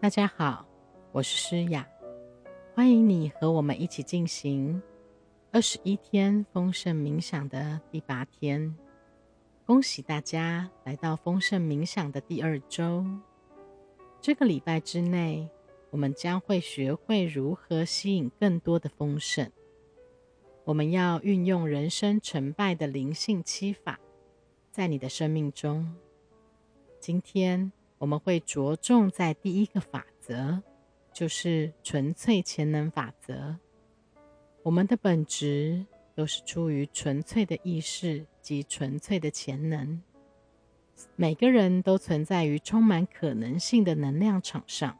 大家好，我是诗雅，欢迎你和我们一起进行二十一天丰盛冥想的第八天。恭喜大家来到丰盛冥想的第二周。这个礼拜之内，我们将会学会如何吸引更多的丰盛。我们要运用人生成败的灵性七法，在你的生命中。今天。我们会着重在第一个法则，就是纯粹潜能法则。我们的本质都是出于纯粹的意识及纯粹的潜能。每个人都存在于充满可能性的能量场上。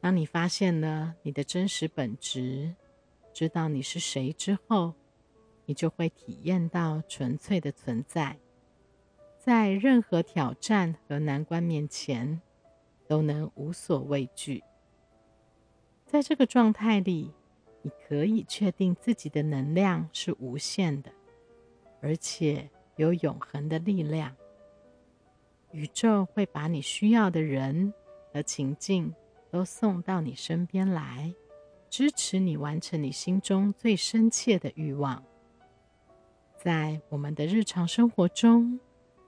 当你发现了你的真实本质，知道你是谁之后，你就会体验到纯粹的存在。在任何挑战和难关面前，都能无所畏惧。在这个状态里，你可以确定自己的能量是无限的，而且有永恒的力量。宇宙会把你需要的人和情境都送到你身边来，支持你完成你心中最深切的欲望。在我们的日常生活中。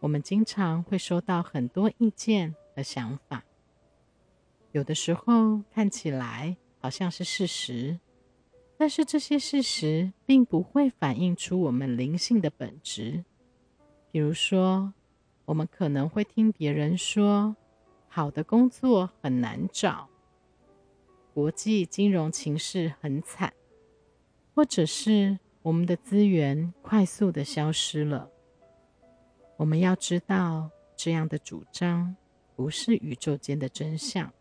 我们经常会收到很多意见和想法，有的时候看起来好像是事实，但是这些事实并不会反映出我们灵性的本质。比如说，我们可能会听别人说，好的工作很难找，国际金融情势很惨，或者是我们的资源快速的消失了。我们要知道，这样的主张不是宇宙间的真相，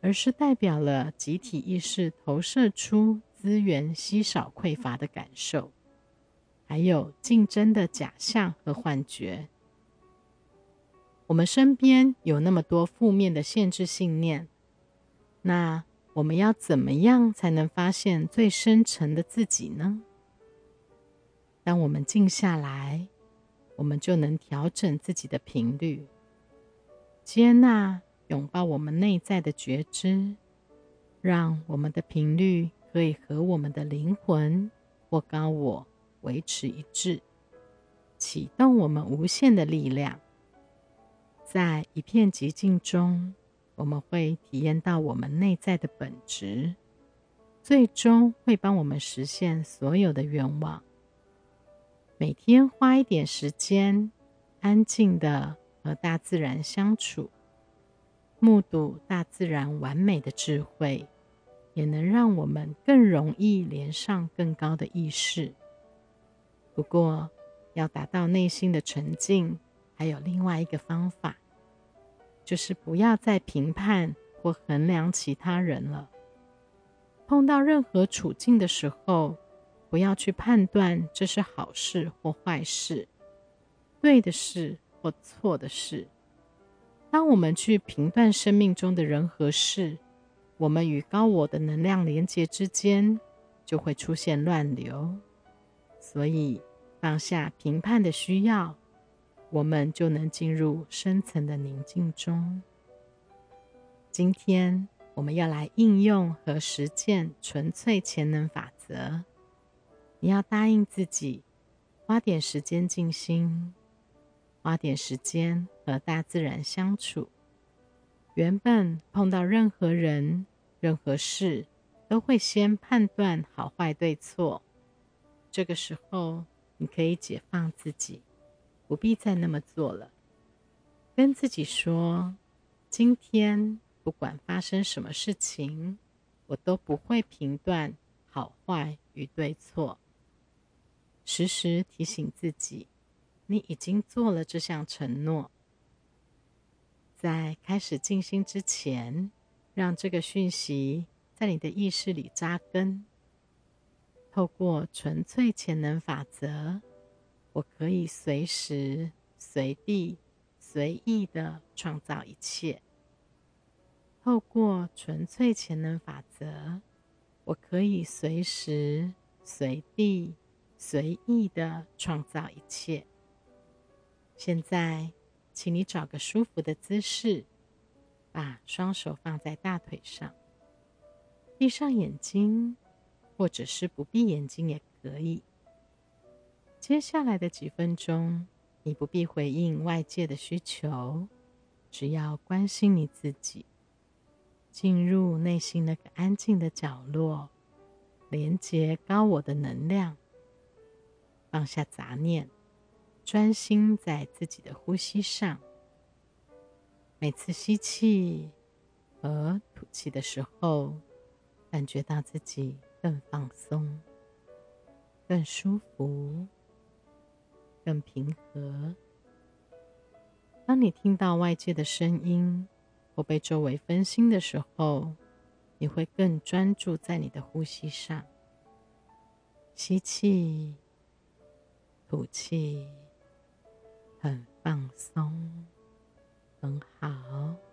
而是代表了集体意识投射出资源稀少匮乏的感受，还有竞争的假象和幻觉。我们身边有那么多负面的限制信念，那我们要怎么样才能发现最深层的自己呢？当我们静下来。我们就能调整自己的频率，接纳、拥抱我们内在的觉知，让我们的频率可以和我们的灵魂或高我维持一致，启动我们无限的力量。在一片寂静中，我们会体验到我们内在的本质，最终会帮我们实现所有的愿望。每天花一点时间，安静的和大自然相处，目睹大自然完美的智慧，也能让我们更容易连上更高的意识。不过，要达到内心的纯净，还有另外一个方法，就是不要再评判或衡量其他人了。碰到任何处境的时候。不要去判断这是好事或坏事，对的事或错的事。当我们去评断生命中的人和事，我们与高我的能量连接之间就会出现乱流。所以，放下评判的需要，我们就能进入深层的宁静中。今天，我们要来应用和实践纯粹潜能法则。你要答应自己，花点时间静心，花点时间和大自然相处。原本碰到任何人、任何事，都会先判断好坏对错。这个时候，你可以解放自己，不必再那么做了。跟自己说：今天不管发生什么事情，我都不会评断好坏与对错。时时提醒自己，你已经做了这项承诺。在开始静心之前，让这个讯息在你的意识里扎根。透过纯粹潜能法则，我可以随时随地随意的创造一切。透过纯粹潜能法则，我可以随时随地。随意的创造一切。现在，请你找个舒服的姿势，把双手放在大腿上，闭上眼睛，或者是不闭眼睛也可以。接下来的几分钟，你不必回应外界的需求，只要关心你自己，进入内心那个安静的角落，连接高我的能量，放下杂念。专心在自己的呼吸上，每次吸气和吐气的时候，感觉到自己更放松、更舒服、更平和。当你听到外界的声音或被周围分心的时候，你会更专注在你的呼吸上。吸气，吐气。很放松，很好。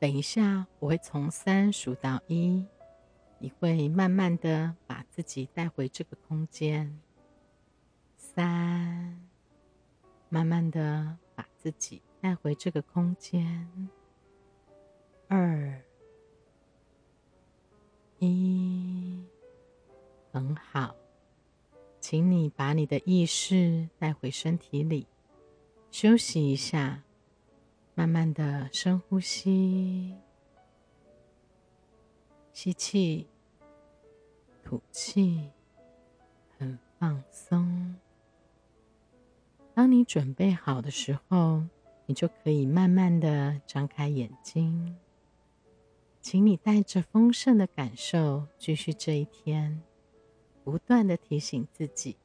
等一下我会从三数到一，你会慢慢的把自己带回这个空间。三，慢慢的把自己带回这个空间。二，一，很好，请你把你的意识带回身体里，休息一下。慢慢的深呼吸，吸气，吐气，很放松。当你准备好的时候，你就可以慢慢的张开眼睛。请你带着丰盛的感受继续这一天，不断的提醒自己，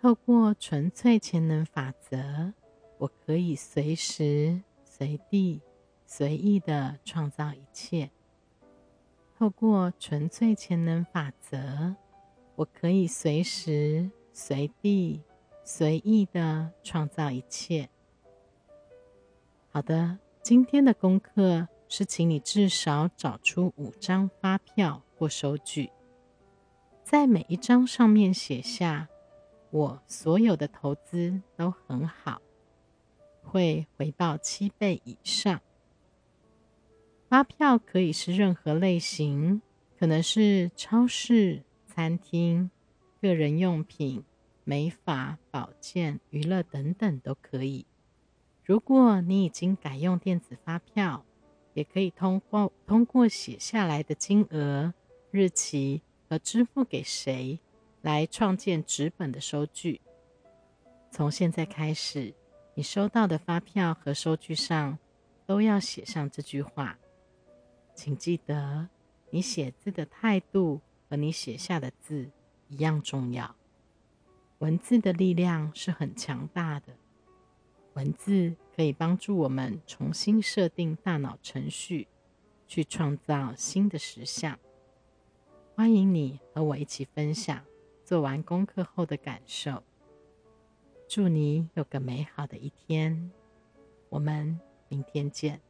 透过纯粹潜能法则，我可以随时。随地、随意的创造一切。透过纯粹潜能法则，我可以随时、随地、随意的创造一切。好的，今天的功课是，请你至少找出五张发票或收据，在每一张上面写下“我所有的投资都很好，会回报七倍以上”。发票可以是任何类型，可能是超市、餐厅、个人用品、美发、保健、娱乐等等都可以。如果你已经改用电子发票，也可以通过通过写下来的金额、日期和支付给谁来创建纸本的收据。从现在开始，你收到的发票和收据上都要写上这句话。请记得，你写字的态度和你写下的字一样重要。文字的力量是很强大的。文字可以帮助我们重新设定大脑程序，去创造新的实相。欢迎你和我一起分享做完功课后的感受。祝你有个美好的一天，我们明天见。